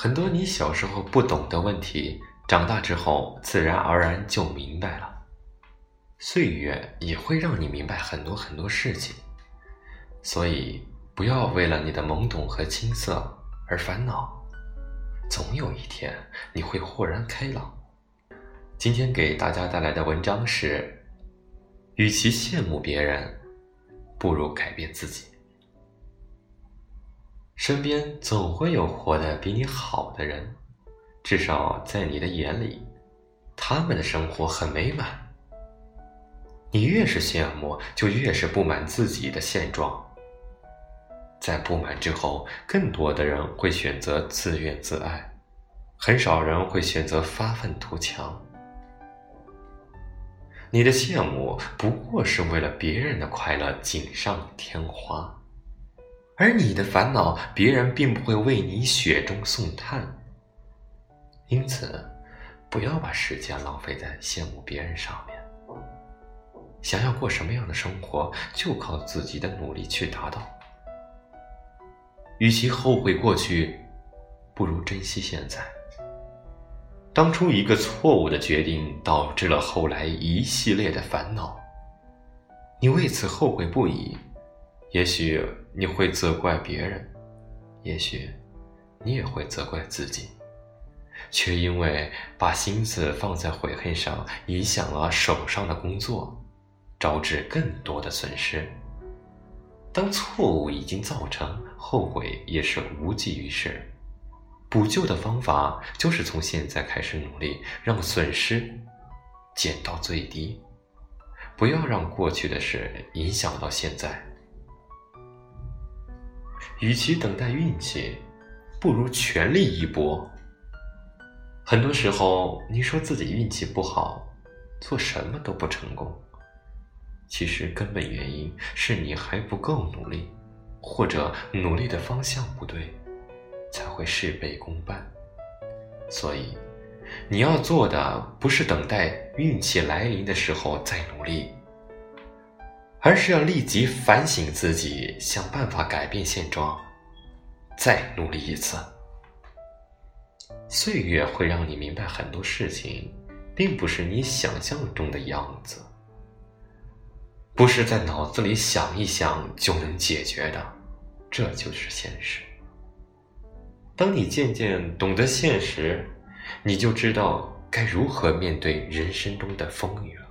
很多你小时候不懂的问题，长大之后自然而然就明白了。岁月也会让你明白很多很多事情，所以不要为了你的懵懂和青涩而烦恼，总有一天你会豁然开朗。今天给大家带来的文章是：与其羡慕别人，不如改变自己。身边总会有活得比你好的人，至少在你的眼里，他们的生活很美满。你越是羡慕，就越是不满自己的现状。在不满之后，更多的人会选择自怨自艾，很少人会选择发愤图强。你的羡慕不过是为了别人的快乐锦上添花，而你的烦恼，别人并不会为你雪中送炭。因此，不要把时间浪费在羡慕别人上面。想要过什么样的生活，就靠自己的努力去达到。与其后悔过去，不如珍惜现在。当初一个错误的决定，导致了后来一系列的烦恼，你为此后悔不已。也许你会责怪别人，也许你也会责怪自己，却因为把心思放在悔恨上，影响了手上的工作。招致更多的损失。当错误已经造成，后悔也是无济于事。补救的方法就是从现在开始努力，让损失减到最低，不要让过去的事影响到现在。与其等待运气，不如全力一搏。很多时候，你说自己运气不好，做什么都不成功。其实根本原因是你还不够努力，或者努力的方向不对，才会事倍功半。所以，你要做的不是等待运气来临的时候再努力，而是要立即反省自己，想办法改变现状，再努力一次。岁月会让你明白很多事情，并不是你想象中的样子。不是在脑子里想一想就能解决的，这就是现实。当你渐渐懂得现实，你就知道该如何面对人生中的风雨了。